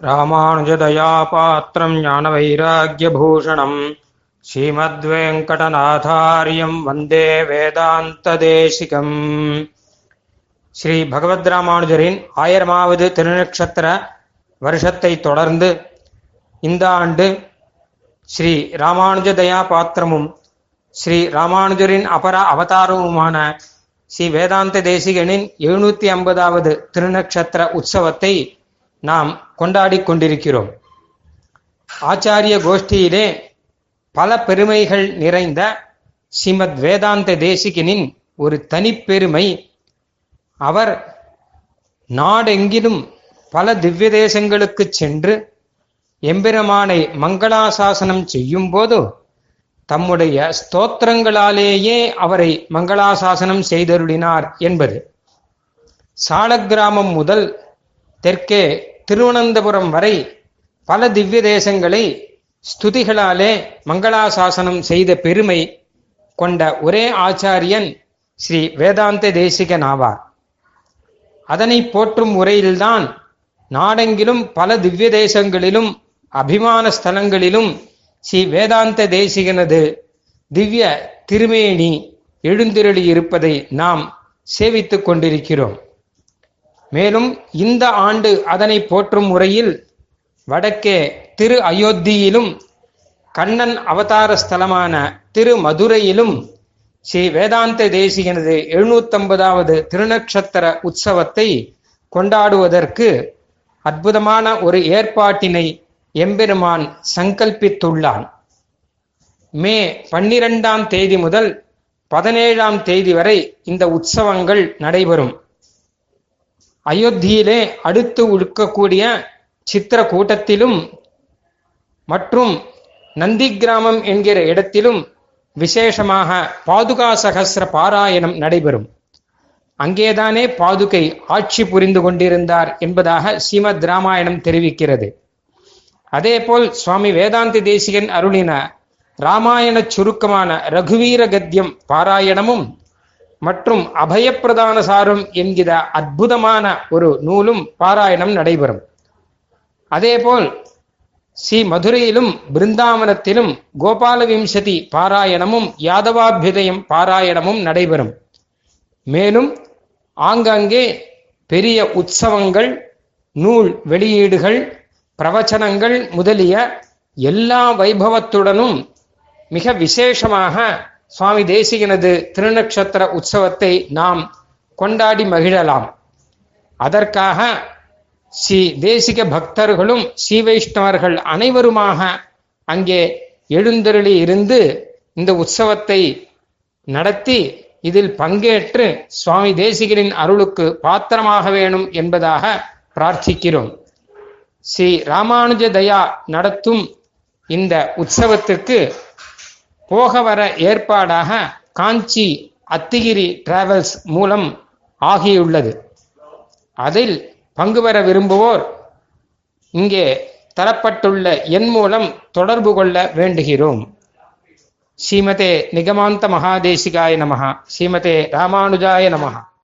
ராமானுஜதயாபாத்திரம் ஞானவைராக்கியபூஷணம். ஸ்ரீமத்வேங்கடநாதாரியம் வந்தே வேதாந்ததேசிகம். ஸ்ரீ பகவத் ராமானுஜரின் ஆயிரமாவது திருநக்ஷத்திர வருஷத்தை தொடர்ந்து இந்த ஆண்டு ஸ்ரீ ராமானுஜ தயா பாத்திரமும் ஸ்ரீ ராமானுஜரின் அபர அவதாரமுமான ஸ்ரீ வேதாந்த தேசிகனின் எழுநூத்தி ஐம்பதாவது திருநக்ஷத்திர உற்சவத்தை நாம் கொண்டாடி கொண்டிருக்கிறோம். ஆச்சாரிய கோஷ்டியிலே பல பெருமைகள் நிறைந்த ஸ்ரீமத் வேதாந்த தேசிகனின் ஒரு தனிப்பெருமை அவர் நாடெங்கிலும் பல திவ்ய தேசங்களுக்கு சென்று எம்பெருமானை மங்களாசாசனம் செய்யும் போது தம்முடைய ஸ்தோத்திரங்களாலேயே அவரை மங்களாசாசனம் செய்தருளினார் என்பது. சாலக்கிராமம் முதல் தெற்கே திருவனந்தபுரம் வரை பல திவ்ய தேசங்களை ஸ்துதிகளாலே மங்களாசாசனம் செய்த பெருமை கொண்ட ஒரே ஆச்சாரியன் ஸ்ரீ வேதாந்த தேசிகன் ஆவார் அதனை போற்றும் முறையில்தான் நாடெங்கிலும் பல திவ்ய தேசங்களிலும் அபிமான ஸ்தலங்களிலும் ஸ்ரீ வேதாந்த தேசிகனது திவ்ய திருமேனி எழுந்திரளி இருப்பதை நாம் சேவித்துக் கொண்டிருக்கிறோம். மேலும் இந்த ஆண்டு அதனை போற்றும் முறையில் வடக்கே திரு அயோத்தியிலும் கண்ணன் அவதார ஸ்தலமான திரு மதுரையிலும் ஸ்ரீ வேதாந்த தேசிகனது எழுநூத்தம்பதாவது திருநக்ஷத்திர உற்சவத்தை கொண்டாடுவதற்கு அற்புதமான ஒரு ஏற்பாட்டினை எம்பெருமான் சங்கல்பித்துள்ளான். மே பன்னிரெண்டாம் தேதி முதல் பதினேழாம் தேதி வரை இந்த உற்சவங்கள் நடைபெறும். அயோத்தியிலே அடுத்து இருக்கக்கூடிய சித்திர கூட்டத்திலும் மற்றும் நந்தி கிராமம் என்கிற இடத்திலும் விசேஷமாக பாதுகா சகசிர பாராயணம் நடைபெறும். அங்கேதானே பாதுகை ஆட்சி புரிந்து கொண்டிருந்தார் என்பதாக ஸ்ரீமத் ராமாயணம் தெரிவிக்கிறது. அதேபோல் சுவாமி வேதாந்தி தேசிகன் அருளின ராமாயண சுருக்கமான ரகுவீர கத்தியம் பாராயணமும் மற்றும் அபயப்பிரதான சாரம் என்கிற அற்புதமான ஒரு நூலும் பாராயணம் நடைபெறும். அதேபோல் ஸ்ரீ மதுரையிலும் பிருந்தாவனத்திலும் கோபால விம்சதி பாராயணமும் யாதவாபியுதயம் பாராயணமும் நடைபெறும். மேலும் ஆங்காங்கே பெரிய உற்சவங்கள் நூல் வெளியீடுகள் பிரவச்சனங்கள் முதலிய எல்லா வைபவத்துடனும் மிக விசேஷமாக சுவாமி தேசிகனது திருநக்ஷத்திர உற்சவத்தை நாம் கொண்டாடி மகிழலாம். அதற்காக ஸ்ரீ தேசிக பக்தர்களும் ஸ்ரீ வைஷ்ணவர்கள் அனைவருமாக அங்கே எழுந்தருளி இருந்து இந்த உற்சவத்தை நடத்தி இதில் பங்கேற்று சுவாமி தேசிகரின் அருளுக்கு பாத்திரமாக வேணும் என்பதாக பிரார்த்திக்கிறோம். ஸ்ரீ ராமானுஜ தயா நடத்தும் இந்த உற்சவத்திற்கு போக வர ஏற்பாடாக காஞ்சி அத்திகிரி டிராவல்ஸ் மூலம் ஆகியுள்ளது. அதில் பங்கு பெற விரும்புவோர் இங்கே தரப்பட்டுள்ள எண் மூலம் தொடர்பு கொள்ள வேண்டுகிறோம். ஸ்ரீமதே நிகமாந்த மகாதேசிகாய நமகா ஸ்ரீமதே ராமானுஜாய நமகா